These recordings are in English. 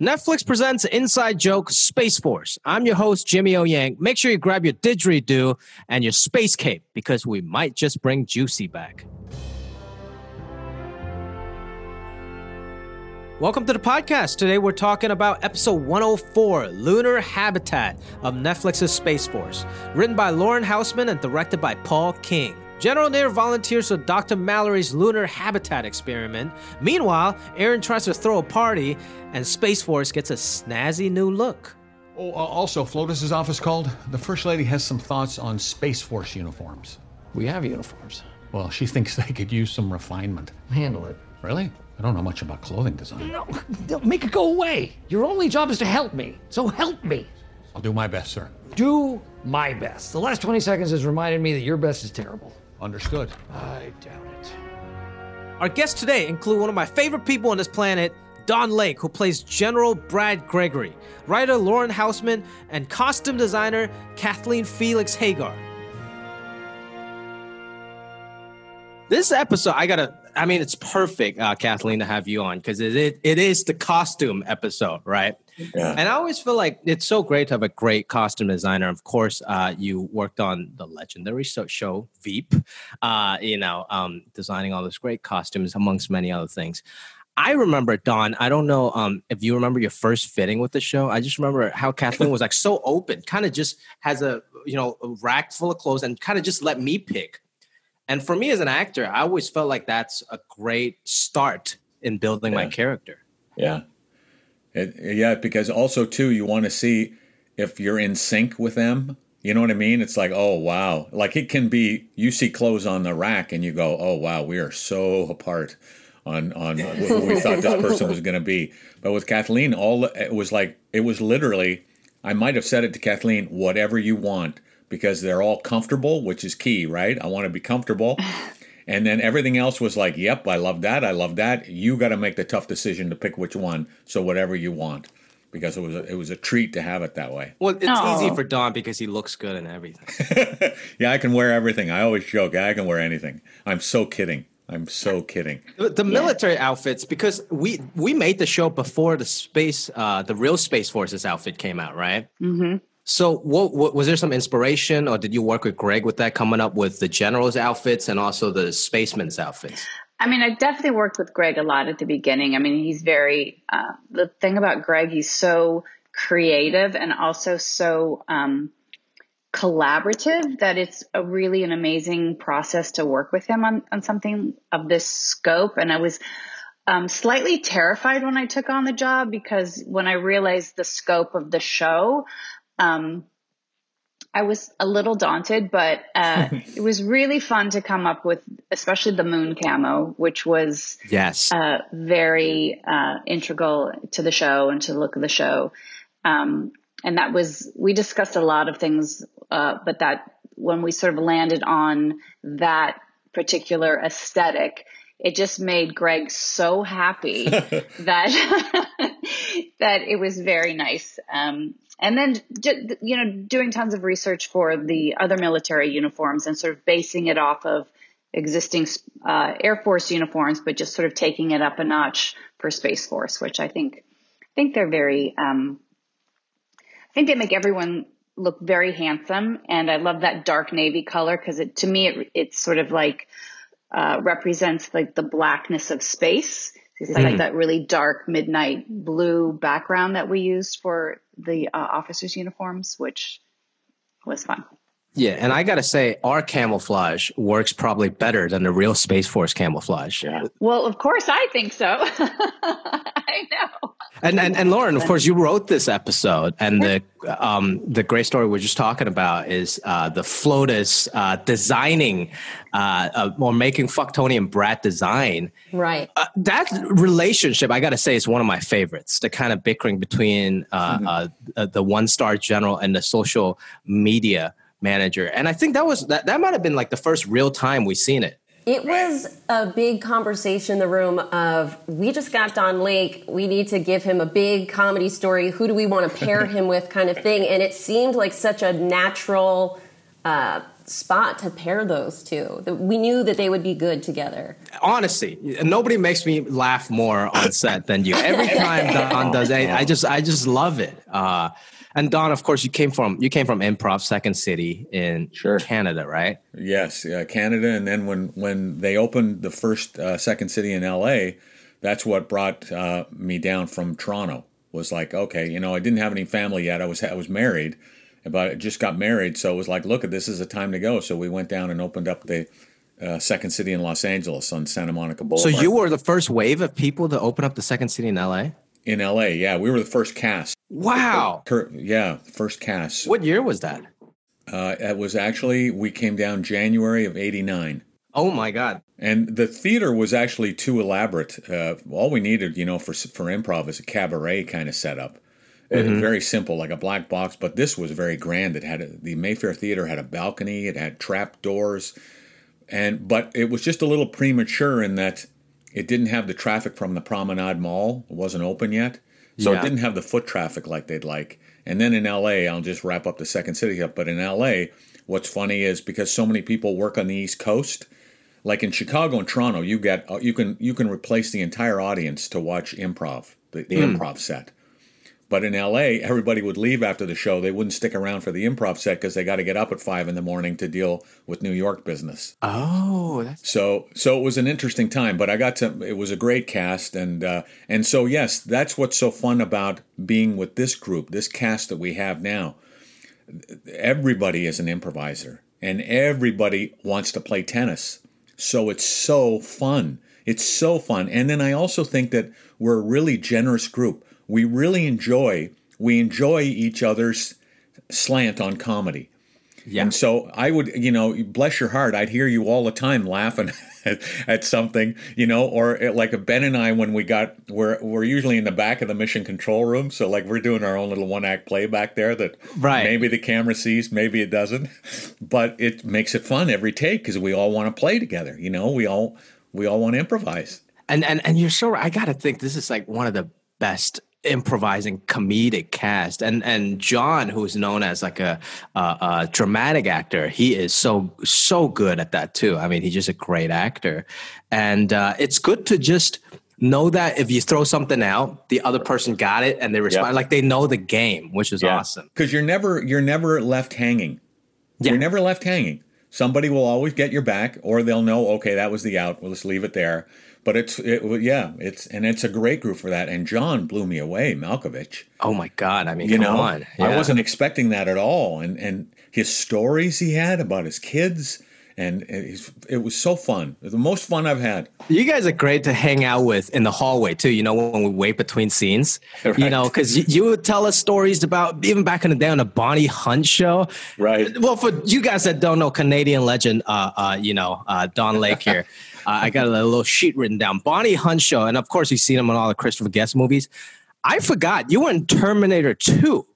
Netflix presents Inside Joke Space Force. I'm your host, Jimmy O Yang. Make sure you grab your didgeridoo and your space cape because we might just bring Juicy back. Welcome to the podcast. Today we're talking about episode 104 Lunar Habitat of Netflix's Space Force, written by Lauren Hausman and directed by Paul King. General Nair volunteers for Dr. Mallory's lunar habitat experiment. Meanwhile, Aaron tries to throw a party, and Space Force gets a snazzy new look. Oh, uh, also, Flotus's office called. The First Lady has some thoughts on Space Force uniforms. We have uniforms. Well, she thinks they could use some refinement. Handle it. Really? I don't know much about clothing design. No, make it go away. Your only job is to help me. So help me. I'll do my best, sir. Do my best. The last 20 seconds has reminded me that your best is terrible. Understood. I doubt it. Our guests today include one of my favorite people on this planet, Don Lake, who plays General Brad Gregory, writer Lauren Hausman, and costume designer Kathleen Felix Hager. This episode, I gotta, I mean, it's perfect, uh, Kathleen, to have you on because it, it, it is the costume episode, right? Yeah. And I always feel like it's so great to have a great costume designer. Of course, uh, you worked on the legendary show Veep, uh, you know, um, designing all those great costumes amongst many other things. I remember Don. I don't know um, if you remember your first fitting with the show. I just remember how Kathleen was like so open, kind of just has a you know a rack full of clothes and kind of just let me pick. And for me as an actor, I always felt like that's a great start in building yeah. my character. Yeah, it, yeah, because also too, you want to see if you're in sync with them. You know what I mean? It's like, oh wow, like it can be. You see clothes on the rack, and you go, oh wow, we are so apart on on who we thought this person was going to be. But with Kathleen, all it was like it was literally. I might have said it to Kathleen, whatever you want, because they're all comfortable, which is key, right? I want to be comfortable. And then everything else was like, yep, I love that. I love that. You got to make the tough decision to pick which one. So whatever you want, because it was a, it was a treat to have it that way. Well, it's Aww. easy for Don because he looks good and everything. yeah, I can wear everything. I always joke I can wear anything. I'm so kidding. I'm so kidding. The military yeah. outfits, because we we made the show before the space, uh, the real Space Forces outfit came out, right? Mm-hmm. So, what, what, was there some inspiration, or did you work with Greg with that coming up with the general's outfits and also the spaceman's outfits? I mean, I definitely worked with Greg a lot at the beginning. I mean, he's very uh, the thing about Greg, he's so creative and also so um, collaborative that it's a really an amazing process to work with him on on something of this scope. And I was um, slightly terrified when I took on the job because when I realized the scope of the show, um, I was a little daunted, but uh, it was really fun to come up with, especially the moon camo, which was yes uh, very uh, integral to the show and to the look of the show. Um, and that was we discussed a lot of things, uh, but that when we sort of landed on that particular aesthetic, it just made Greg so happy that that it was very nice. Um, and then you know doing tons of research for the other military uniforms and sort of basing it off of existing uh, Air Force uniforms, but just sort of taking it up a notch for Space Force, which I think I think they're very um, I think they make everyone look very handsome, and I love that dark navy color because it to me it, it's sort of like uh, represents like the blackness of space. It's mm-hmm. like that really dark midnight blue background that we used for the uh, officers' uniforms, which was fun. Yeah, and I got to say, our camouflage works probably better than the real Space Force camouflage. Yeah. Well, of course, I think so. I know. And, and and Lauren, of course, you wrote this episode, and the um, the great story we're just talking about is uh, the FLOTUS uh, designing uh, uh, or making Fuck Tony and Brad design. Right. Uh, that relationship, I got to say, is one of my favorites. The kind of bickering between uh, mm-hmm. the one star general and the social media manager, and I think that was that that might have been like the first real time we seen it. It was a big conversation in the room of we just got Don Lake. We need to give him a big comedy story. Who do we want to pair him with, kind of thing. And it seemed like such a natural uh, spot to pair those two. We knew that they would be good together. Honestly, nobody makes me laugh more on set than you. Every time Don does it, I just I just love it. Uh, and Don, of course, you came from you came from Improv Second City in sure. Canada, right? Yes, yeah, Canada. And then when when they opened the first uh, Second City in L.A., that's what brought uh, me down from Toronto. Was like, okay, you know, I didn't have any family yet. I was I was married but I just got married, so it was like, look, this is a time to go. So we went down and opened up the uh, second city in Los Angeles on Santa Monica Boulevard. So you were the first wave of people to open up the second city in LA. In LA, yeah, we were the first cast. Wow. Yeah, first cast. What year was that? Uh, it was actually we came down January of '89. Oh my God! And the theater was actually too elaborate. Uh, all we needed, you know, for for improv is a cabaret kind of setup. Mm-hmm. Very simple, like a black box, but this was very grand. It had a, the Mayfair Theater had a balcony, it had trap doors, and but it was just a little premature in that it didn't have the traffic from the Promenade Mall. It wasn't open yet, so yeah. it didn't have the foot traffic like they'd like. And then in LA, I'll just wrap up the second city up. But in LA, what's funny is because so many people work on the East Coast, like in Chicago and Toronto, you get uh, you can you can replace the entire audience to watch improv, the, the mm. improv set. But in LA, everybody would leave after the show. They wouldn't stick around for the improv set because they got to get up at five in the morning to deal with New York business. Oh, that's... so so it was an interesting time. But I got to. It was a great cast, and uh, and so yes, that's what's so fun about being with this group, this cast that we have now. Everybody is an improviser, and everybody wants to play tennis. So it's so fun. It's so fun. And then I also think that we're a really generous group we really enjoy we enjoy each other's slant on comedy. Yeah. And so I would, you know, bless your heart, I'd hear you all the time laughing at, something, you know, or like Ben and I when we got we're we're usually in the back of the mission control room, so like we're doing our own little one act play back there that right. maybe the camera sees, maybe it doesn't, but it makes it fun every take because we all want to play together, you know, we all we all want to improvise. And and and you're so right. I got to think this is like one of the best improvising comedic cast and and john who's known as like a, a, a, dramatic actor he is so so good at that too i mean he's just a great actor and uh, it's good to just know that if you throw something out the other person got it and they respond yep. like they know the game which is yeah. awesome because you're never you're never left hanging yeah. you're never left hanging somebody will always get your back or they'll know okay that was the out well, let's leave it there but it's it, yeah, it's and it's a great group for that. And John blew me away, Malkovich. Oh my god! I mean, you know, on. Yeah. I wasn't expecting that at all. And and his stories he had about his kids. And it was so fun. The most fun I've had. You guys are great to hang out with in the hallway too. You know when we wait between scenes. Right. You know because you, you, would tell us stories about even back in the day on the Bonnie Hunt show. Right. Well, for you guys that don't know, Canadian legend, uh, uh, you know, uh, Don Lake here. Uh, I got a little sheet written down. Bonnie Hunt show, and of course you've seen him on all the Christopher Guest movies. I forgot you were in Terminator Two.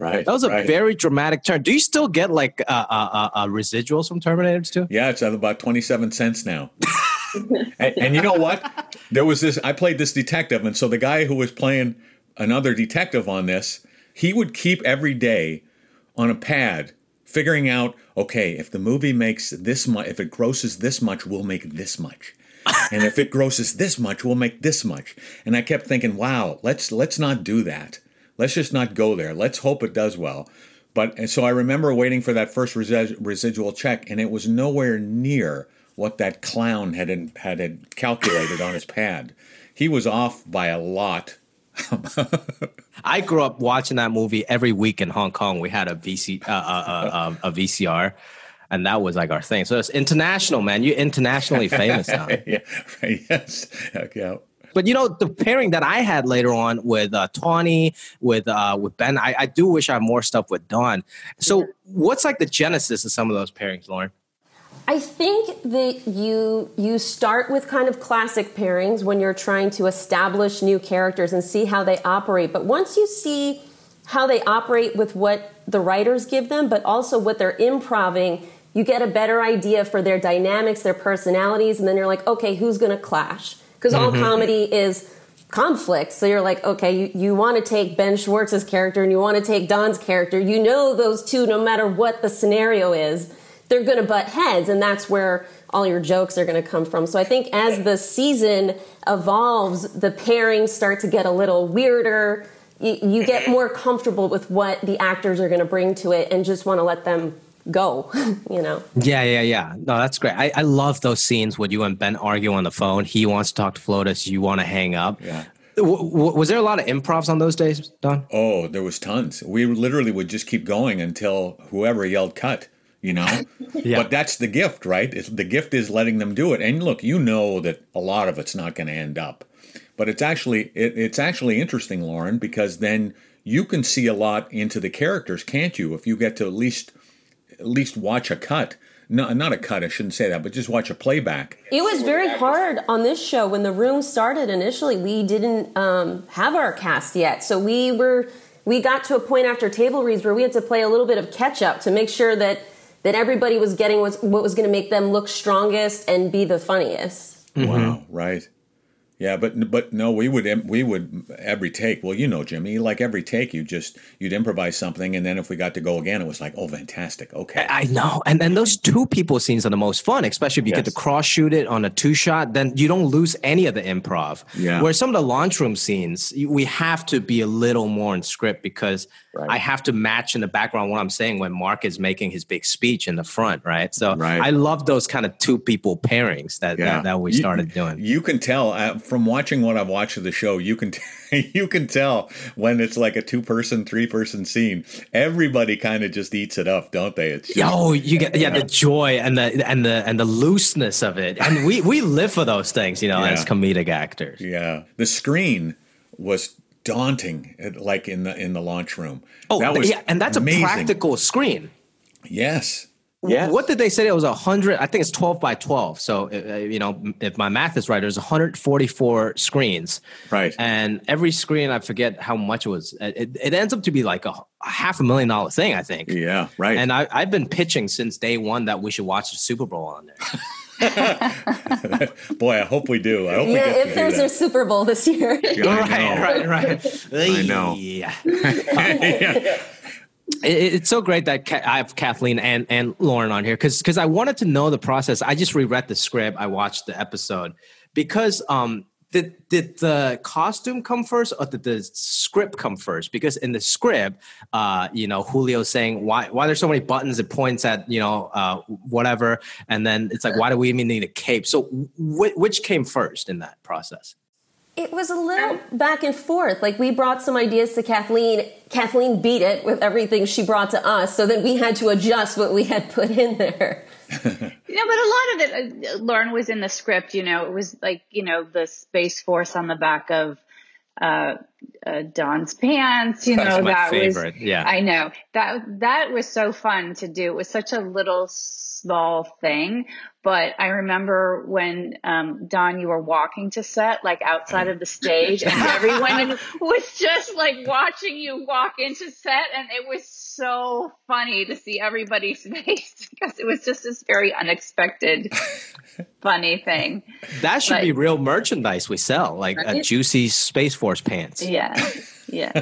Right. That was a right. very dramatic turn. Do you still get like uh, uh, uh, residuals from Terminators too? Yeah, it's at about 27 cents now. and, and, you know what? There was this, I played this detective. And so the guy who was playing another detective on this, he would keep every day on a pad figuring out okay if the movie makes this much if it grosses this much we'll make this much and if it grosses this much we'll make this much and i kept thinking wow let's let's not do that let's just not go there let's hope it does well but and so i remember waiting for that first resi- residual check and it was nowhere near what that clown had had, had calculated on his pad he was off by a lot I grew up watching that movie every week in Hong Kong. We had a VC uh, uh, uh, a VCR, and that was like our thing. So it's international, man. You're internationally famous now. yeah, right. Yes. Yeah. But you know the pairing that I had later on with uh, Tony, with uh, with Ben. I, I do wish I had more stuff with Don. So what's like the genesis of some of those pairings, Lauren? I think that you you start with kind of classic pairings when you're trying to establish new characters and see how they operate. But once you see how they operate with what the writers give them, but also what they're improving, you get a better idea for their dynamics, their personalities, and then you're like, okay, who's going to clash? Because all mm-hmm. comedy is conflict. So you're like, okay, you, you want to take Ben Schwartz's character and you want to take Don's character. You know those two, no matter what the scenario is they're going to butt heads, and that's where all your jokes are going to come from. So I think as the season evolves, the pairings start to get a little weirder. You, you get more comfortable with what the actors are going to bring to it, and just want to let them go. you know. Yeah, yeah, yeah. No, that's great. I, I love those scenes where you and Ben argue on the phone. He wants to talk to Flotus. You want to hang up. Yeah. W- w- was there a lot of improvs on those days, Don? Oh, there was tons. We literally would just keep going until whoever yelled cut. You know, Yeah. but that's the gift, right? It's, the gift is letting them do it. And look, you know that a lot of it's not going to end up, but it's actually it, it's actually interesting, Lauren, because then you can see a lot into the characters, can't you? If you get to at least at least watch a cut, no, not a cut. I shouldn't say that, but just watch a playback. It was very hard on this show when the room started initially. We didn't um, have our cast yet, so we were we got to a point after table reads where we had to play a little bit of catch up to make sure that that everybody was getting what, what was going to make them look strongest and be the funniest. Wow, right. Yeah, but but no, we would we would every take. Well, you know, Jimmy, like every take, you just you'd improvise something, and then if we got to go again, it was like, oh, fantastic, okay. I know, and then those two people scenes are the most fun, especially if you get to cross shoot it on a two shot. Then you don't lose any of the improv. Yeah. Where some of the lunchroom scenes, we have to be a little more in script because I have to match in the background what I'm saying when Mark is making his big speech in the front, right? So Right. I love those kind of two people pairings that that, that we You- started doing. You can tell uh, from watching what I've watched of the show. You can you can tell when it's like a two person, three person scene. Everybody kind of just eats it up, don't they? It's just, Yo, you get yeah the joy and the and the and the looseness of it, and we we live for those things, you know, Yeah. as comedic actors. yeah. The screen was daunting, like in the in the launch room. Oh, that was yeah, and that's amazing. a practical screen. Yes. Yes. What did they say? It was hundred. I think it's twelve by twelve. So uh, you know, if my math is right, there's 144 screens. Right. And every screen, I forget how much it was. It, it ends up to be like a, a half a million dollar thing, I think. Yeah. Right. And I, I've been pitching since day one that we should watch the Super Bowl on there. Boy, I hope we do. I hope we Yeah, get to if do there's that. a Super Bowl this year. Yeah, I know. right, right. I know. Yeah. it's so great that I have Kathleen and, and Lauren on here because because I wanted to know the process. I just reread the script. I watched the episode because um did did the costume come first or did the script come first? Because in the script, uh, you know, Julio's saying why why there's so many buttons. It points at you know uh, whatever, and then it's like why do we even need a cape? So wh- which came first in that process? It was a little back and forth. Like we brought some ideas to Kathleen. Kathleen beat it with everything she brought to us. So then we had to adjust what we had put in there. You know, but a lot of it, uh, Lauren was in the script. You know, it was like you know the space force on the back of uh, uh, Don's pants. You That's know, my that favorite, was. yeah. I know that that was so fun to do. It was such a little small thing, but I remember when um, Don, you were walking to set, like outside of the stage, and everyone was just like watching you walk into set, and it was so funny to see everybody's face because it was just this very unexpected, funny thing. That should Right. be real merchandise we sell, like a juicy Space Force pants. Yeah, yeah.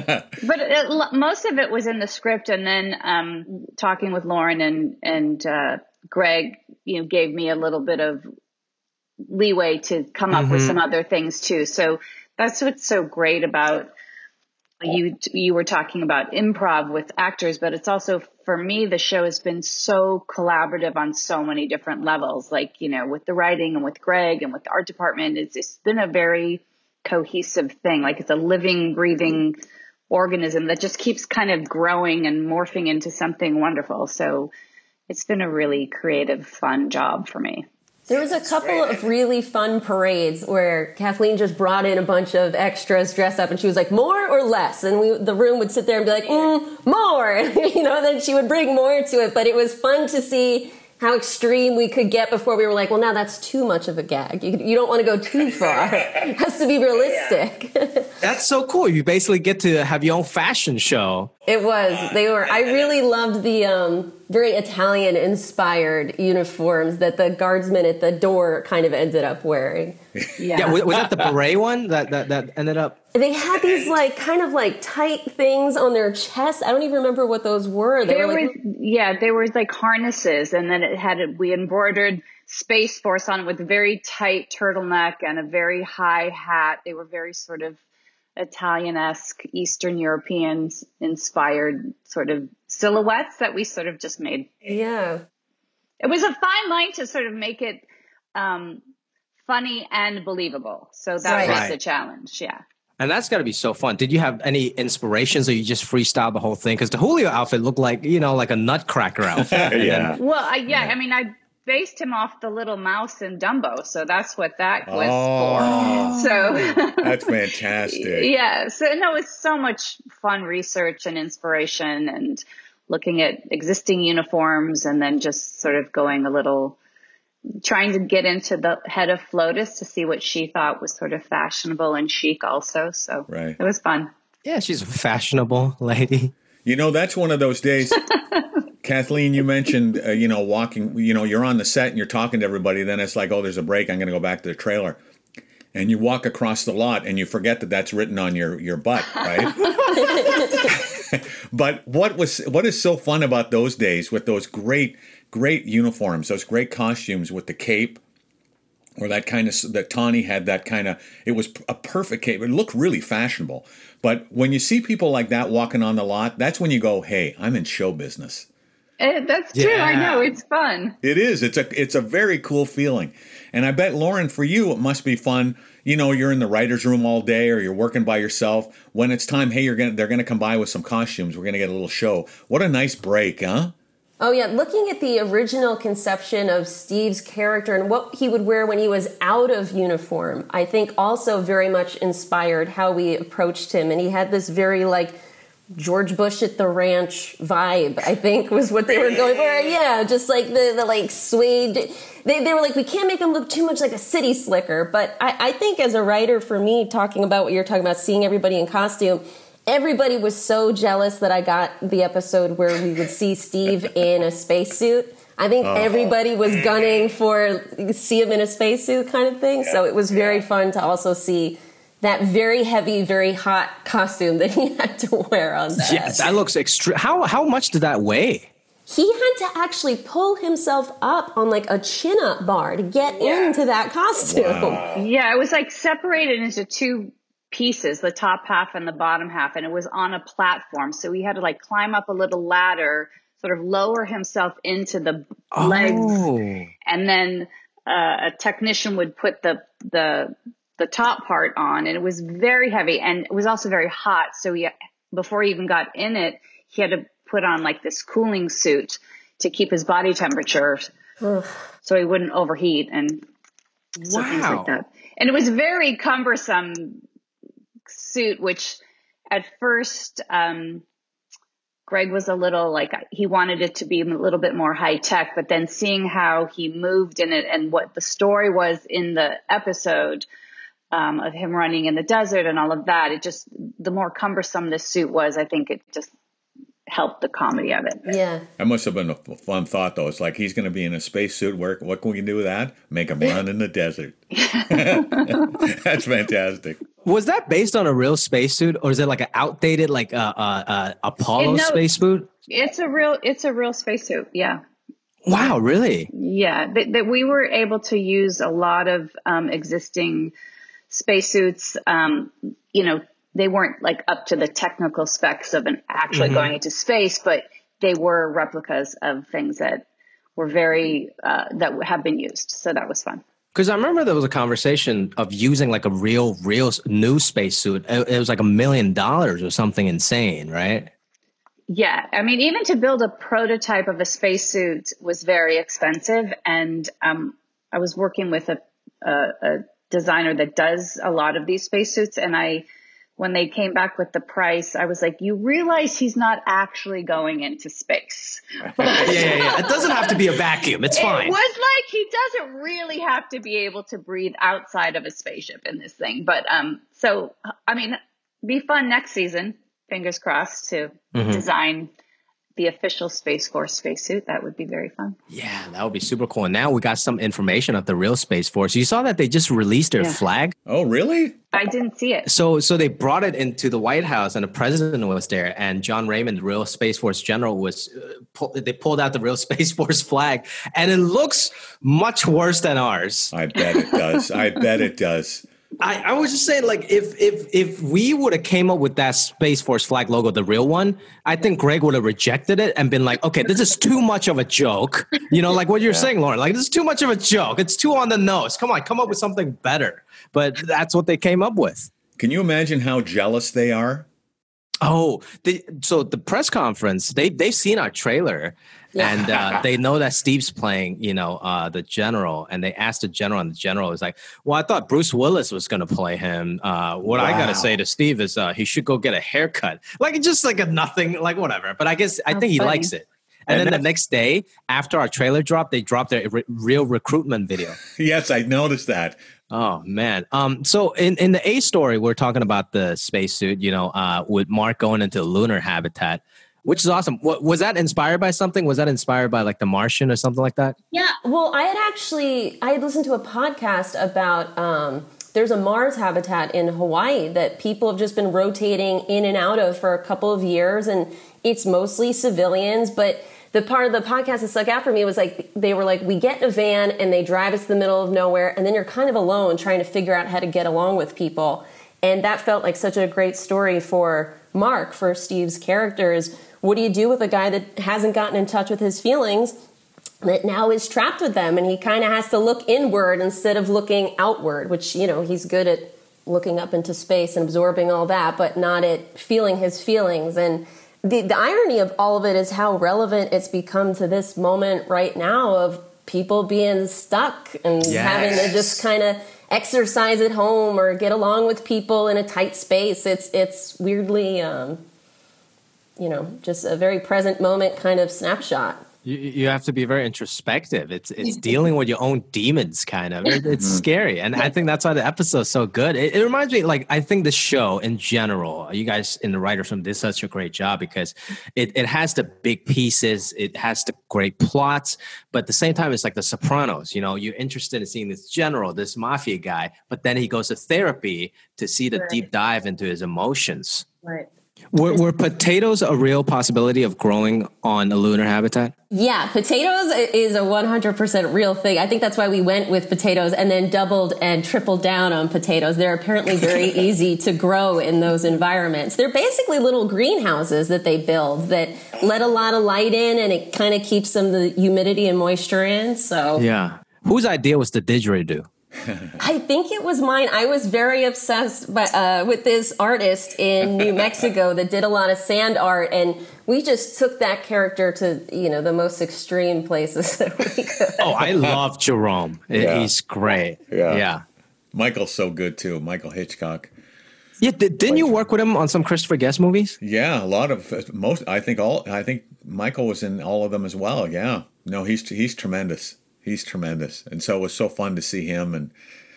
but it, most of it was in the script, and then um, talking with Lauren and and uh, Greg, you know, gave me a little bit of leeway to come up with mm-hmm. some other things too. So that's what's so great about you. You were talking about improv with actors, but it's also for me the show has been so collaborative on so many different levels. Like you know, with the writing and with Greg and with the art department, it's it's been a very cohesive thing. Like it's a living, breathing organism that just keeps kind of growing and morphing into something wonderful. So it's been a really creative, fun job for me. There was a couple of really fun parades where Kathleen just brought in a bunch of extras dressed up, and she was like, "More or less?" And we, the room would sit there and be like, mm, "More," you know. Then she would bring more to it, but it was fun to see how extreme we could get before we were like, "Well, now that's too much of a gag. You, you don't want to go too far. It has to be realistic." That's so cool. You basically get to have your own fashion show It was. They were. I really loved the um, very Italian inspired uniforms that the guardsmen at the door kind of ended up wearing. Yeah, yeah was, was, that the beret one that, that that ended up? They had these like kind of like tight things on their chest. I don't even remember what those were. They there were like, was, yeah, they were like harnesses, and then it had we embroidered Space Force on it with a very tight turtleneck and a very high hat. They were very sort of Italian-esque, Eastern European inspired sort of silhouettes that we sort of just made. Yeah. It was a fine line to sort of make it um, funny and believable. So that right. was right. the challenge. Yeah. And that's got to be so fun. Did you have any inspirations or you just freestyle the whole thing? Because the Julio outfit looked like, you know, like a nutcracker outfit. yeah. Well, I, yeah, I mean, I based him off the little mouse in Dumbo, so that's what that was oh, for. So that's fantastic. yeah. So no, it's so much fun research and inspiration, and looking at existing uniforms, and then just sort of going a little, trying to get into the head of Flotus to see what she thought was sort of fashionable and chic, also. So right. it was fun. Yeah, she's a fashionable lady. You know, that's one of those days. Kathleen, you mentioned, uh, you know, walking, you know, you're on the set and you're talking to everybody. Then it's like, oh, there's a break. I'm going to go back to the trailer. And you walk across the lot and you forget that that's written on your, your butt, right? but what was what is so fun about those days with those great great uniforms, those great costumes with the cape, or that kind of that Tony had that kind of it was a perfect cape. It looked really fashionable. But when you see people like that walking on the lot, that's when you go, "Hey, I'm in show business." It, that's true. Yeah. I know it's fun. It is. It's a it's a very cool feeling, and I bet Lauren, for you, it must be fun. You know, you're in the writers' room all day, or you're working by yourself. When it's time, hey, you're gonna they're gonna come by with some costumes. We're gonna get a little show. What a nice break, huh? Oh yeah, looking at the original conception of Steve's character and what he would wear when he was out of uniform, I think also very much inspired how we approached him, and he had this very like George Bush at the ranch vibe, I think was what they were going for. Yeah, just like the, the like suede. They, they were like, we can't make him look too much like a city slicker. But I, I think as a writer, for me, talking about what you're talking about, seeing everybody in costume, everybody was so jealous that I got the episode where we would see Steve in a spacesuit. I think oh. everybody was gunning for see him in a spacesuit kind of thing. So it was very fun to also see that very heavy, very hot costume that he had to wear on that. Yeah, that looks extreme. How how much did that weigh? He had to actually pull himself up on like a chin up bar to get yeah. into that costume. Wow. Yeah, it was like separated into two pieces, the top half and the bottom half, and it was on a platform. So he had to like climb up a little ladder, sort of lower himself into the oh. legs, and then uh, a technician would put the the the top part on and it was very heavy and it was also very hot. So he, before he even got in it, he had to put on like this cooling suit to keep his body temperature Ugh. so he wouldn't overheat and so things like that. And it was very cumbersome suit, which at first, um, Greg was a little like he wanted it to be a little bit more high tech, but then seeing how he moved in it and what the story was in the episode, um, of him running in the desert and all of that. It just, the more cumbersome this suit was, I think it just helped the comedy of it. Yeah. That must have been a fun thought, though. It's like he's going to be in a spacesuit. Where what can we do with that? Make him run in the desert. That's fantastic. Was that based on a real spacesuit, or is it like an outdated, like uh, uh, uh Apollo no, spacesuit? It's a real, it's a real spacesuit. Yeah. Wow, really? Yeah, that, that we were able to use a lot of um, existing spacesuits, um, you know, they weren't like up to the technical specs of an actually mm-hmm. going into space, but they were replicas of things that were very uh, that have been used. So that was fun. Because I remember there was a conversation of using like a real, real new spacesuit. It, it was like a million dollars or something insane, right? Yeah, I mean, even to build a prototype of a spacesuit was very expensive, and um, I was working with a, a, a designer that does a lot of these spacesuits. And I, when they came back with the price, I was like, you realize he's not actually going into space. yeah, yeah, yeah. It doesn't have to be a vacuum. It's fine. It was like he doesn't really have to be able to breathe outside of a spaceship in this thing. But, um, so, I mean, be fun next season fingers crossed to Mm-hmm. design the official Space Force spacesuit. That would be very fun. Yeah, that would be super cool. And now we got some information of the real Space Force. You saw that they just released their Yeah. flag. Oh, really? I didn't see it. So, so they brought it into the White House, and the president was there, and John Raymond, the real Space Force general, was. Uh, pull, they pulled out the real Space Force flag, and it looks much worse than ours. I bet it does. I bet it does. I, I was just saying, like, if if if we would have came up with that Space Force flag logo, the real one, I think Greg would have rejected it and been like, okay, this is too much of a joke. You know, like what you're saying, Lauren. Like, this is too much of a joke. It's too on the nose. Come on, come up with something better. But that's what they came up with. Can you imagine how jealous they are? Oh, they, so the press conference, they they've seen our trailer, and uh, they know that Steve's playing, you know, uh, the general, and they asked the general, and the general was like, "Well, I thought Bruce Willis was going to play him. Uh, what I got to say to Steve is uh, he should go get a haircut, like just like a nothing, like whatever." But I guess I think he funny. likes it. And, And then the next day, after our trailer dropped, they dropped their re- real recruitment video. Yes, I noticed that. Oh man. Um. So in in the A story, we're talking about the spacesuit. You know, uh, with Mark going into lunar habitat, which is awesome. What was that inspired by? Something? Was that inspired by like The Martian or something like that? Yeah, well, I had actually I had listened to a podcast about um, there's a Mars habitat in Hawaii that people have just been rotating in and out of for a couple of years, and it's mostly civilians. But the part of the podcast that stuck out for me was like they were like, we get a van and they drive us to the middle of nowhere, and then you're kind of alone trying to figure out how to get along with people, and that felt like such a great story for Mark for Steve's character. What do you do with a guy that hasn't gotten in touch with his feelings? that now is trapped with them and he kind of has to look inward instead of looking outward which you know he's good at looking up into space and absorbing all that but not at feeling his feelings and the, the irony of all of it is how relevant it's become to this moment right now of people being stuck and having to just kind of exercise at home or get along with people in a tight space it's it's weirdly um, you know just a very present moment kind of snapshot You, you have to be very introspective. It's it's dealing with your own demons, kind of. It, it's mm-hmm. scary, and I think that's why the episode's so good. It, it reminds me, like I think the show in general. You guys in the writers' room did such a great job because it it has the big pieces, it has the great plots, but at the same time, it's like The Sopranos. You know, you're interested in seeing this general, this mafia guy, but then he goes to therapy to see the deep dive into his emotions. right Were, were potatoes a real possibility of growing on a lunar habitat? Yeah, potatoes is a 100% real thing. I think that's why we went with potatoes and then doubled and tripled down on potatoes. They're apparently very easy to grow in those environments. They're basically little greenhouses that they build that let a lot of light in and it kind of keeps some of the humidity and moisture in. So Yeah. Whose idea was the didgeridoo? I think it was mine. I was very obsessed by, uh, with this artist in New Mexico that did a lot of sand art, and we just took that character to you know the most extreme places that we could. Oh, I love Jerome. Yeah. He's great. Yeah. Yeah. Michael's so good too. Michael Hitchcock. Yeah. Did, didn't you work with him on some Christopher Guest movies? Yeah, a lot of most. I think all. I think Michael was in all of them as well. Yeah. No, he's he's tremendous. He's tremendous, and so it was so fun to see him and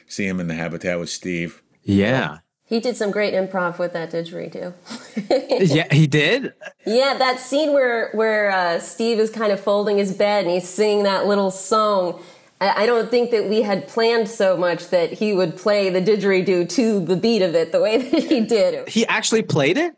see him in the habitat with Steve. Yeah. He did some great improv with that didgeridoo. Yeah, he did. Yeah, that scene where where uh, Steve is kind of folding his bed and he's singing that little song. I, I don't think that we had planned so much that he would play the didgeridoo to the beat of it the way that he did. He actually played it?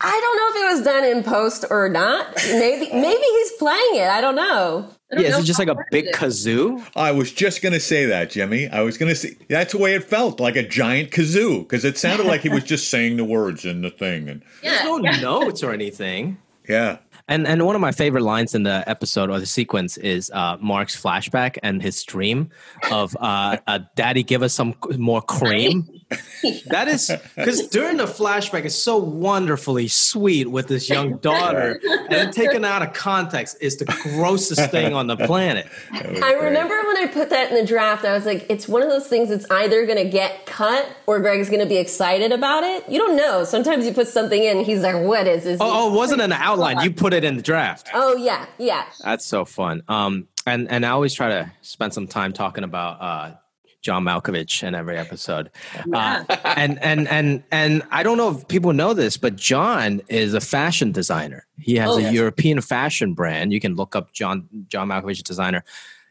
I don't know if it was done in post or not. Maybe maybe he's playing it. I don't know. Yeah, is it just like a big kazoo? I was just gonna say that, Jimmy. I was gonna say that's the way it felt, like a giant kazoo, because it sounded like he was just saying the words in the thing, and There's no notes or anything. yeah, And and one of my favorite lines in the episode or the sequence is uh, Mark's flashback and his dream of uh, uh, "Daddy, give us some more cream." that is because during the flashback, it's so wonderfully sweet with this young daughter, and taken out of context is the grossest thing on the planet. I remember when I put that in the draft, I was like, it's one of those things that's either going to get cut or Greg's going to be excited about it. You don't know. Sometimes you put something in, he's like, what is this? Oh, oh, it wasn't an outline. You put it in the draft. Oh, yeah, yeah. That's so fun. Um, and and I always try to spend some time talking about uh, John Malkovich in every episode. Yeah. Uh, and and and and I don't know if people know this, but John is a fashion designer. He has oh, a yes. European fashion brand. You can look up John John Malkovich designer.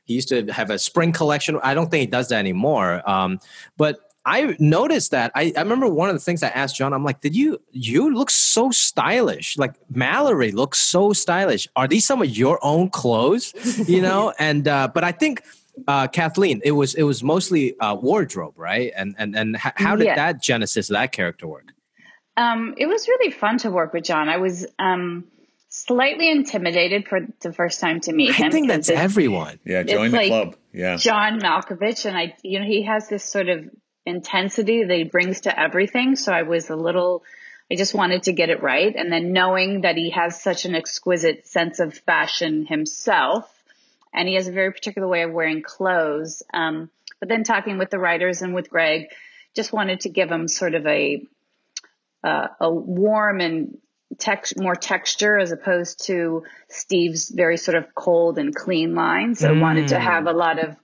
He used to have a spring collection. I don't think he does that anymore. Um, but I noticed that. I, I remember one of the things I asked John. I'm like, "Did you you look so stylish? Like Mallory looks so stylish. Are these some of your own clothes? You know?" and uh, but I think uh, Kathleen, it was it was mostly uh, wardrobe, right? And and and h- how did yeah. that genesis that character work? Um, it was really fun to work with John. I was um, slightly intimidated for the first time to meet I him. I think that's everyone. Yeah, join the like club. Yeah, John Malkovich, and I, you know, he has this sort of intensity that he brings to everything. So I was a little. I just wanted to get it right, and then knowing that he has such an exquisite sense of fashion himself and he has a very particular way of wearing clothes. Um, but then talking with the writers and with Greg, just wanted to give him sort of a uh, a warm and text more texture as opposed to Steve's very sort of cold and clean lines. So mm. wanted to have a lot of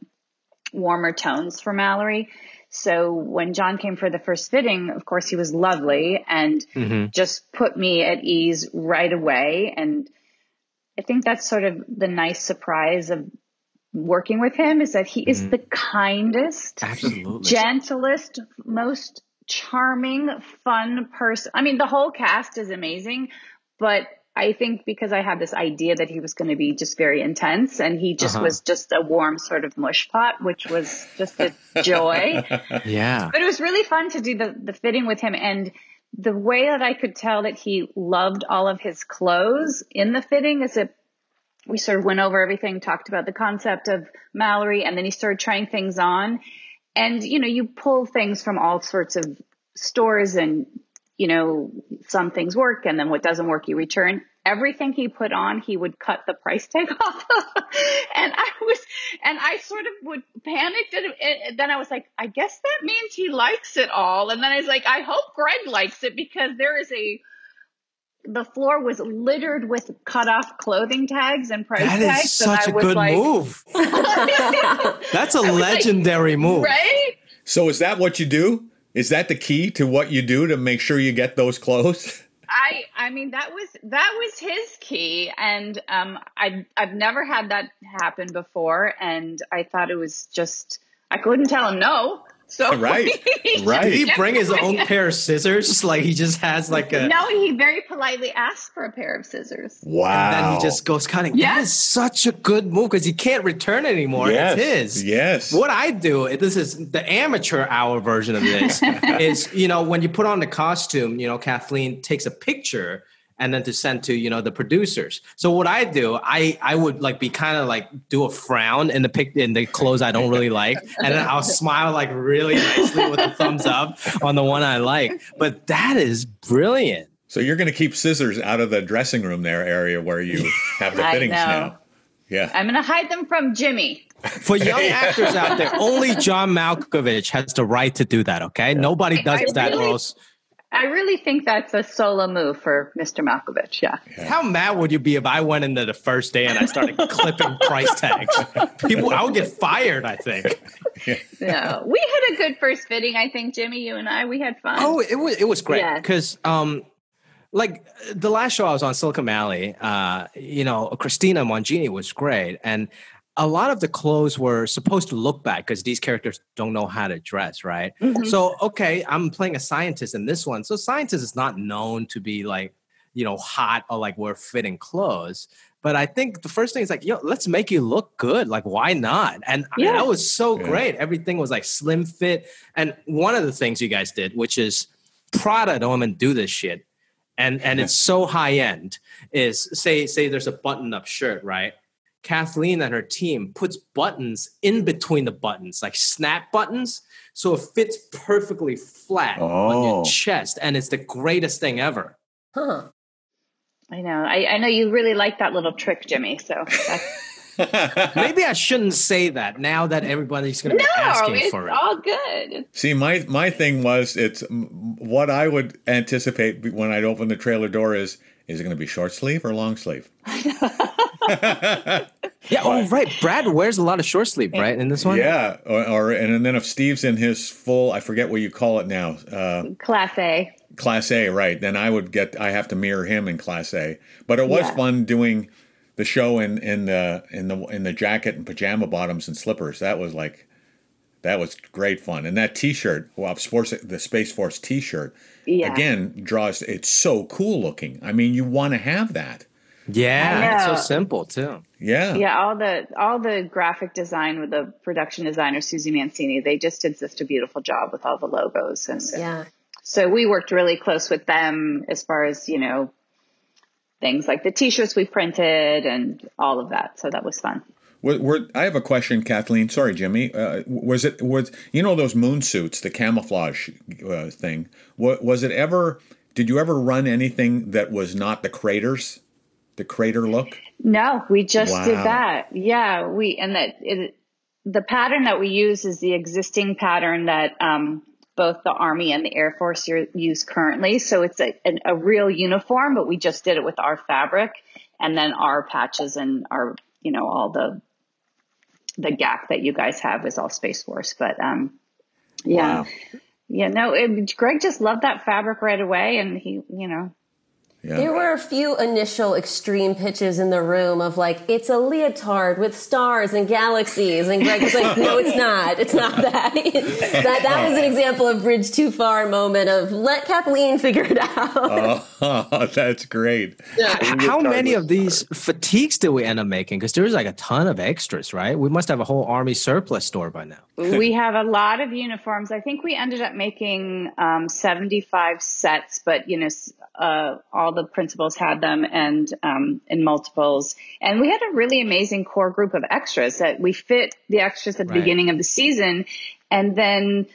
warmer tones for Mallory. So when John came for the first fitting, of course he was lovely and mm-hmm. just put me at ease right away and I think that's sort of the nice surprise of working with him is that he is mm-hmm. the kindest, Absolutely. gentlest, most charming, fun person. I mean, the whole cast is amazing, but I think because I had this idea that he was going to be just very intense and he just uh-huh. was just a warm sort of mush pot, which was just a joy. yeah. But it was really fun to do the, the fitting with him. And the way that I could tell that he loved all of his clothes in the fitting is that we sort of went over everything, talked about the concept of Mallory, and then he started trying things on. And, you know, you pull things from all sorts of stores and, you know, some things work and then what doesn't work, you return everything he put on, he would cut the price tag off. and I was, and I sort of would panic. And then I was like, I guess that means he likes it all. And then I was like, I hope Greg likes it because there is a, the floor was littered with cut off clothing tags and price that tags. That is such a good like, move. That's a legendary like, move. Right? So is that what you do? Is that the key to what you do to make sure you get those clothes? I I mean that was that was his key, and um, I I've never had that happen before, and I thought it was just I couldn't tell him no. So right, right. Did he bring his own pair of scissors? Like he just has like a. No, he very politely asked for a pair of scissors. Wow. And then he just goes cutting. Yes. That is such a good move because he can't return anymore. Yes. It's his. Yes. What I do, this is the amateur hour version of this, is you know when you put on the costume, you know Kathleen takes a picture and then to send to you know the producers. So what I do, I I would like be kind of like do a frown in the pic in the clothes I don't really like, and then I'll smile like really nicely with a thumbs up on the one I like. But that is brilliant. So you're going to keep scissors out of the dressing room there area where you have the fittings now. Yeah, I'm going to hide them from Jimmy. For young actors out there, only John Malkovich has the right to do that. Okay, nobody does I that, really, or else I really think that's a solo move for Mr. Malkovich. Yeah. yeah. How mad would you be if I went into the first day and I started clipping price tags? People, I would get fired. I think. no, we had a good first fitting. I think Jimmy, you and I, we had fun. Oh, it was it was great because yes. um, like the last show I was on Silicon Valley, uh, you know, Christina Mongini was great, and a lot of the clothes were supposed to look bad because these characters don't know how to dress, right? Mm-hmm. So, okay, I'm playing a scientist in this one. So, scientist is not known to be like, you know, hot or like wear fitting clothes. But I think the first thing is like, yo, let's make you look good. Like, why not? And yeah. that was so yeah. great. Everything was like slim fit. And one of the things you guys did, which is Prada don't even do this shit. And and it's so high end, is say say there's a button up shirt, right? Kathleen and her team puts buttons in between the buttons, like snap buttons, so it fits perfectly flat oh. on your oh. chest, and it's the greatest thing ever. Huh. I know. I, I know you really like that little trick, Jimmy. So maybe I shouldn't say that now that everybody's going to be no, asking for it. No, it's all good. See, my my thing was it's what I would anticipate when I'd open the trailer door is is it going to be short sleeve or long sleeve? Yeah. Oh, right. Brad wears a lot of short sleeve, right? In this one. Yeah. Or, or and then if Steve's in his full, I forget what you call it now. Uh, Class A. Class A, right? Then I would get. I have to mirror him in Class A. But it was Yeah. fun doing the show in in the in the in the jacket and pajama bottoms and slippers. That was like. That was great fun, and that T-shirt, well, sports, the Space Force T-shirt, Yeah. again draws. It's so cool looking. I mean, you want to have that. Yeah. It's so simple too. Yeah. Yeah, all the all the graphic design with the production designer Susie Mancini, they just did such a beautiful job with all the logos, and Yeah. so we worked really close with them as far as you know things like the T-shirts we printed and all of that. So that was fun. Were, were, I have a question, Kathleen. Sorry, Jimmy. Uh, was it was you know those moon suits, the camouflage uh, thing? Was, was it ever? Did you ever run anything that was not the craters, the crater look? No, we just did that. Yeah, we and that it, the pattern that we use is the existing pattern that um, both the Army and the Air Force use currently. So it's a, an, a real uniform, but we just did it with our fabric and then our patches and our you know all the the gap that you guys have is all Space Force. But um, yeah, Wow. yeah, no, it, Greg just loved that fabric right away, and he you know Yeah. There were a few initial extreme pitches in the room of like, it's a leotard with stars and galaxies. And Greg was like, no, it's not. It's not that. that, that was an example of bridge too far moment of let Kathleen figure it out. Oh, that's great. H- How many of these fatigues did we end up making? Because there's like a ton of extras, right? We must have a whole army surplus store by now. we have a lot of uniforms. I think we ended up making um, 75 sets, but you know, uh, all the principals had them and um, in multiples. And we had a really amazing core group of extras that we fit the extras at the Right. beginning of the season. And then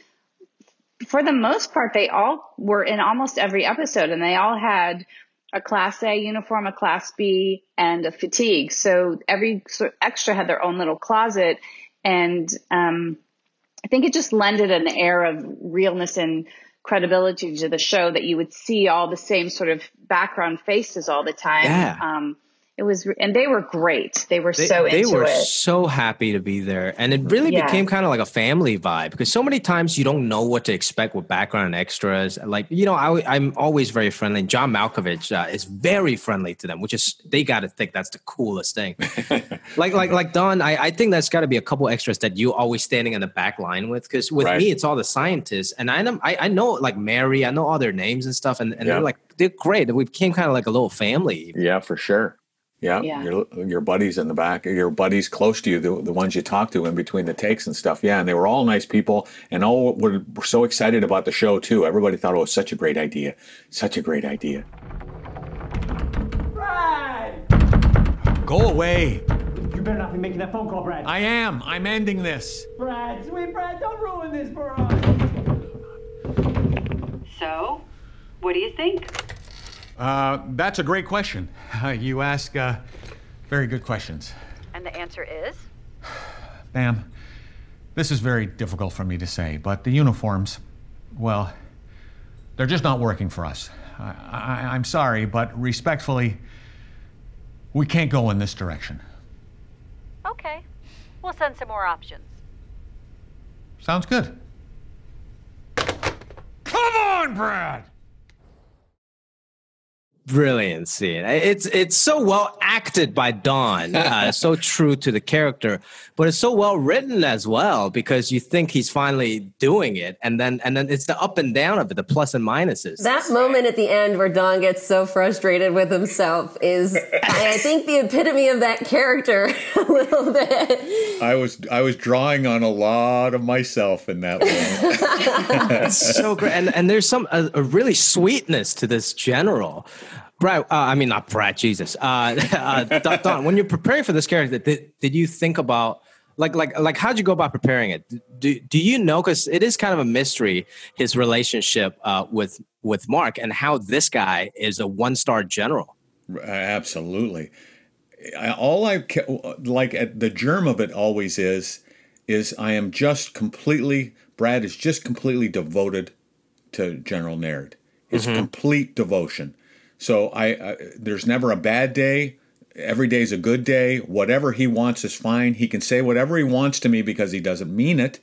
for the most part, they all were in almost every episode and they all had a class A uniform, a class B, and a fatigue. So every sort extra had their own little closet. And, um, I think it just lended an air of realness and credibility to the show that you would see all the same sort of background faces all the time. Yeah. Um, it was, and they were great. They were They, so they were it. so happy to be there. And it really Yeah. became kind of like a family vibe because so many times you don't know what to expect with background extras. Like, you know, I, am always very friendly. John Malkovich uh, is very friendly to them, which is, they got to think that's the coolest thing. like, like, like Don, I, I think that's got to be a couple extras that you always standing in the back line with. Because with Right. me, it's all the scientists. And I know, I, I know like Mary, I know all their names and stuff. And, and Yeah. they're like, they're great. We became kind of like a little family. Yeah, for sure. Yeah, Yeah. Your your buddies in the back, your buddies close to you, the, the ones you talk to in between the takes and stuff. Yeah, and they were all nice people, and all were, were so excited about the show too. Everybody thought it was such a great idea, such a great idea. Brad, Go away. You better not be making that phone call, Brad. I am. I'm ending this. Brad, sweet Brad, don't ruin this for us. So, what do you think? Uh, that's a great question. Uh, you ask uh, very good questions. And the answer is? Ma'am, this is very difficult for me to say, but the uniforms, well, they're just not working for us. I, I, I'm sorry, but respectfully, we can't go in this direction. Okay. We'll send some more options. Sounds good. Come on, Brad! Brilliant scene. It's it's so well acted by Don, uh, so true to the character, but it's so well written as well because you think he's finally doing it, and then and then it's the up and down of it, the plus and minuses. That moment at the end where Don gets so frustrated with himself is, I think, the epitome of that character a little bit. I was I was drawing on a lot of myself in that one. it's so great, and and there's some a, a really sweetness to this general. Brad, uh, I mean not Brad, Jesus. Uh, uh, Don, when you're preparing for this character, did, did you think about like like like how'd you go about preparing it? Do do you know because it is kind of a mystery his relationship uh, with with Mark and how this guy is a one star general. Absolutely. All I like at the germ of it always is is I am just completely Brad is just completely devoted to General Naird. It's complete devotion. So I, I there's never a bad day. every day's a good day. Whatever he wants is fine. He can say whatever he wants to me because he doesn't mean it.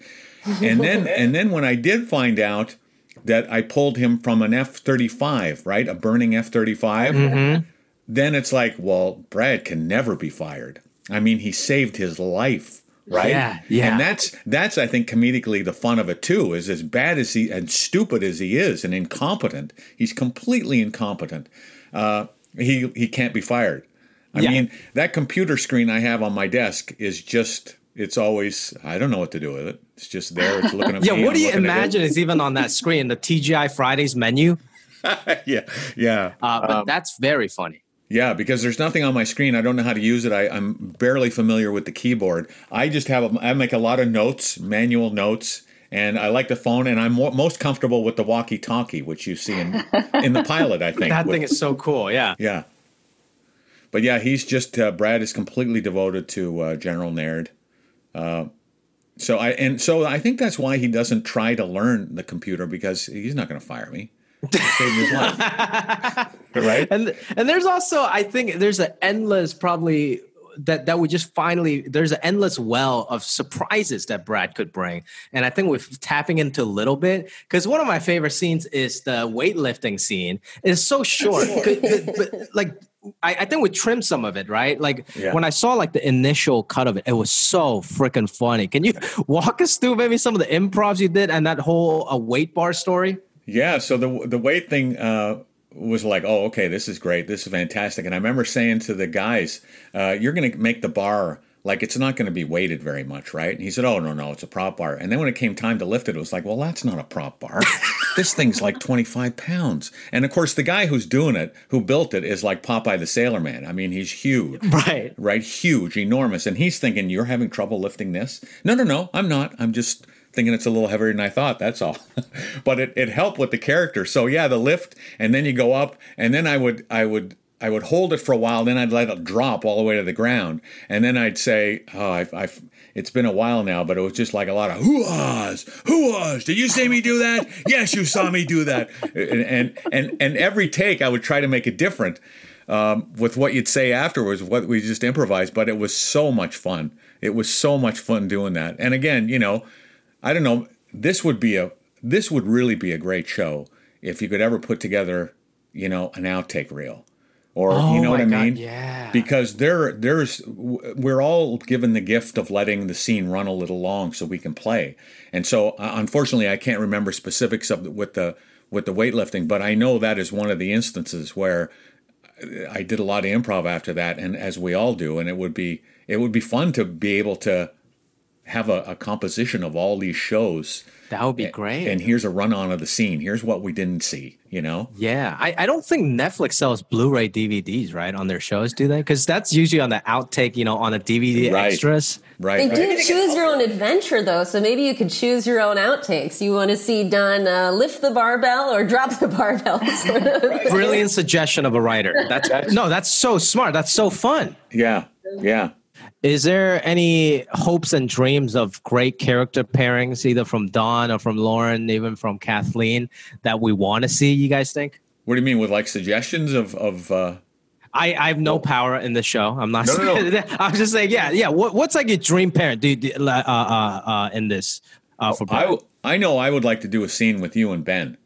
And then and then when I did find out that I pulled him from an F thirty five, right, a burning F thirty five, mm-hmm. then it's like, well, Brad can never be fired. I mean, he saved his life, right? Yeah, yeah. And that's that's I think comedically the fun of it too. Is as bad as he and stupid as he is and incompetent, he's completely incompetent. Uh, he he can't be fired. I Yeah. mean, that computer screen I have on my desk is just. It's always I don't know what to do with it. It's just there. It's looking at Yeah, me. what do you looking at it. imagine is even on that screen, the TGI Fridays menu? yeah, yeah. Uh, but that's very funny. Yeah, because there's nothing on my screen. I don't know how to use it. I, I'm barely familiar with the keyboard. I just have, a, I make a lot of notes, manual notes, and I like the phone. And I'm more, most comfortable with the walkie-talkie, which you see in in the pilot. I think That with- thing is so cool. Yeah. yeah. But yeah, he's just uh, Brad is completely devoted to uh, General Naird. Uh, so I and so I think that's why he doesn't try to learn the computer because he's not going to fire me. It saved his life. right? And and there's also I think there's an endless probably that that would just finally there's an endless well of surprises that Brad could bring. And I think we're tapping into a little bit because one of my favorite scenes is the weightlifting scene. It's so short, Could- but, but, like. I, I think we trimmed some of it, right? Like Yeah. when I saw like the initial cut of it, it was so freaking funny. Can you walk us through maybe some of the improvs you did and that whole uh, weight bar story? Yeah, so the the weight thing uh, was like, oh, okay, this is great, this is fantastic. And I remember saying to the guys, uh, "You're going to make the bar like it's not going to be weighted very much, right?" And he said, "Oh, no, no, it's a prop bar." And then when it came time to lift it, it was like, "Well, that's not a prop bar. this thing's like 25 pounds." And of course, the guy who's doing it, who built it, is like Popeye the Sailor Man. I mean, he's huge Right. right? Huge, enormous. And he's thinking, You're having trouble lifting this? No, no, no, I'm not. I'm just thinking it's a little heavier than I thought. That's all. but it, it helped with the character. So yeah, the lift, and then you go up, and then I would I would I would hold it for a while, then I'd let it drop all the way to the ground. And then I'd say, Oh, I've, I've it's been a while now, but it was just like a lot of hoo-ahs, hoo-ahs. Did you see me do that? yes, you saw me do that. And and and, and every take I would try to make it different um, with what you'd say afterwards, what we just improvised. But it was so much fun. It was so much fun doing that. And again, you know, I don't know. This would be a this would really be a great show if you could ever put together, you know, an outtake reel, or you know Oh what I God, mean? yeah. Because there, there's, we're all given the gift of letting the scene run a little long so we can play. And so, uh, unfortunately, I can't remember specifics of the, with the with the weightlifting, but I know that is one of the instances where I did a lot of improv after that, and as we all do, and it would be it would be fun to be able to have a, a composition of all these shows. That would be great. And here's a run on of the scene. Here's what we didn't see. You know. Yeah, I, I don't think Netflix sells Blu-ray DVDs, right, on their shows, do they? Because that's usually on the outtake, you know, on a DVD Right. extras. Right. They do choose your own adventure, though, so maybe you could choose your own outtakes. You want to see Don uh, lift the barbell or drop the barbell, sort of. Brilliant suggestion of a writer. That's no, that's so smart. That's so fun. Yeah. Yeah. Is there any hopes and dreams of great character pairings, either from Don or from Lauren, even from Kathleen, that we want to see? You guys think? What do you mean with like suggestions of of? Uh, I, I have no power in the show. I'm not. No, no, no. I'm just saying, yeah, yeah. What, what's like your dream parent, dude? Uh, uh, uh, in this, uh, for I I know I would like to do a scene with you and Ben.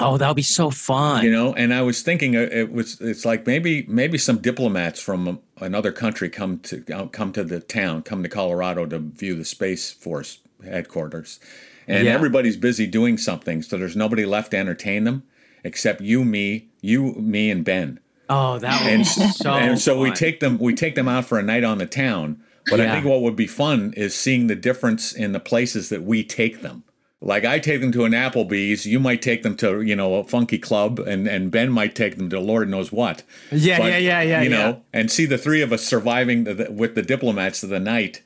Oh, that would be so fun. You know, and I was thinking uh, it was it's like maybe maybe some diplomats from another country come to come to the town, come to Colorado to view the Space Force headquarters, and Yeah. everybody's busy doing something, so there's nobody left to entertain them except you, me, you, me, and Ben. oh, that would and be so. and so we take them we take them out for a night on the town. But I think what would be fun is seeing the difference in the places that we take them. Like I take them to an Applebee's, you might take them to you know a funky club, and and Ben might take them to Lord knows what. Yeah, yeah, yeah, yeah, You yeah. know, and see the three of us surviving the, the, with the diplomats of the night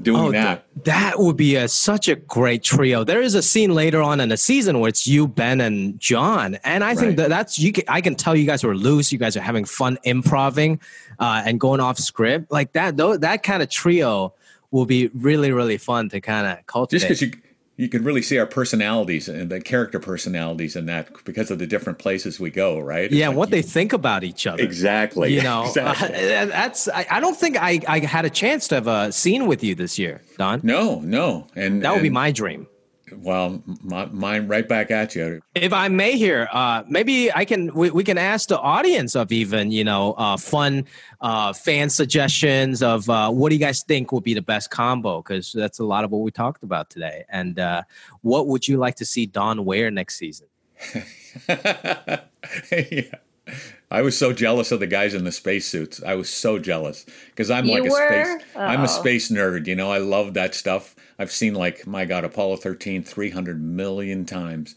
doing Oh, that. th- that would be a, such a great trio. There is a scene later on in the season where it's you, Ben, and John, and I think that that's you. Can, I can tell you guys were loose. You guys are having fun improving uh, and going off script like that. Though that kind of trio will be really, really fun to kind of cultivate. Just because you you could really see our personalities and the character personalities in that because of the different places we go, right? Yeah, like what you- they think about each other. Exactly. You know, Exactly. uh, that's. I, I don't think I, I had a chance to have a scene with you this year, Don. No, no, and That would be my dream. Well, my, mine right back at you. If I may here, uh, maybe I can we, we can ask the audience of even you know uh, fun uh, fan suggestions of uh, what do you guys think would be the best combo because that's a lot of what we talked about today. And uh, what would you like to see Don wear next season? yeah. I was so jealous of the guys in the spacesuits. I was so jealous because I'm You like a were? space. I'm a Oh. space nerd. You know, I love that stuff. I've seen like my God, Apollo 13 300 million times.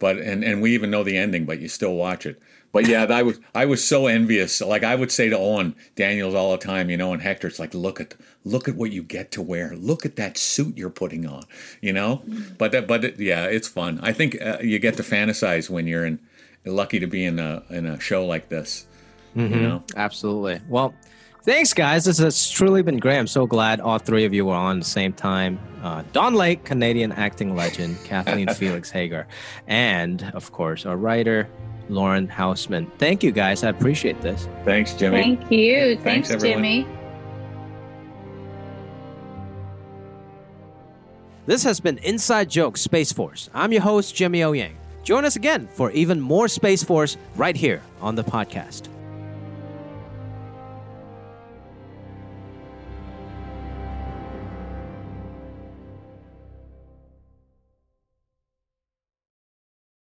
But and and we even know the ending, but you still watch it. But yeah, I was I was so envious. Like I would say to Owen Daniels all the time, you know, and Hector, it's like look at look at what you get to wear. Look at that suit you're putting on. You know, but that but it, yeah, it's fun. I think uh, you get to fantasize when you're in lucky to be in a in a show like this. You know, Absolutely. Well, thanks, guys. This has truly been great. I'm so glad all three of you were on at the same time. Uh, Don Lake, Canadian acting legend, Kathleen Felix Hager, and of course, our writer, Lauren Hausman. Thank you, guys. I appreciate this. thanks, Jimmy. Thank you. Thanks, Thanks, everyone. Jimmy. This has been Inside Joke Space Force. I'm your host, Jimmy O Yang. Join us again for even more Space Force right here on the podcast.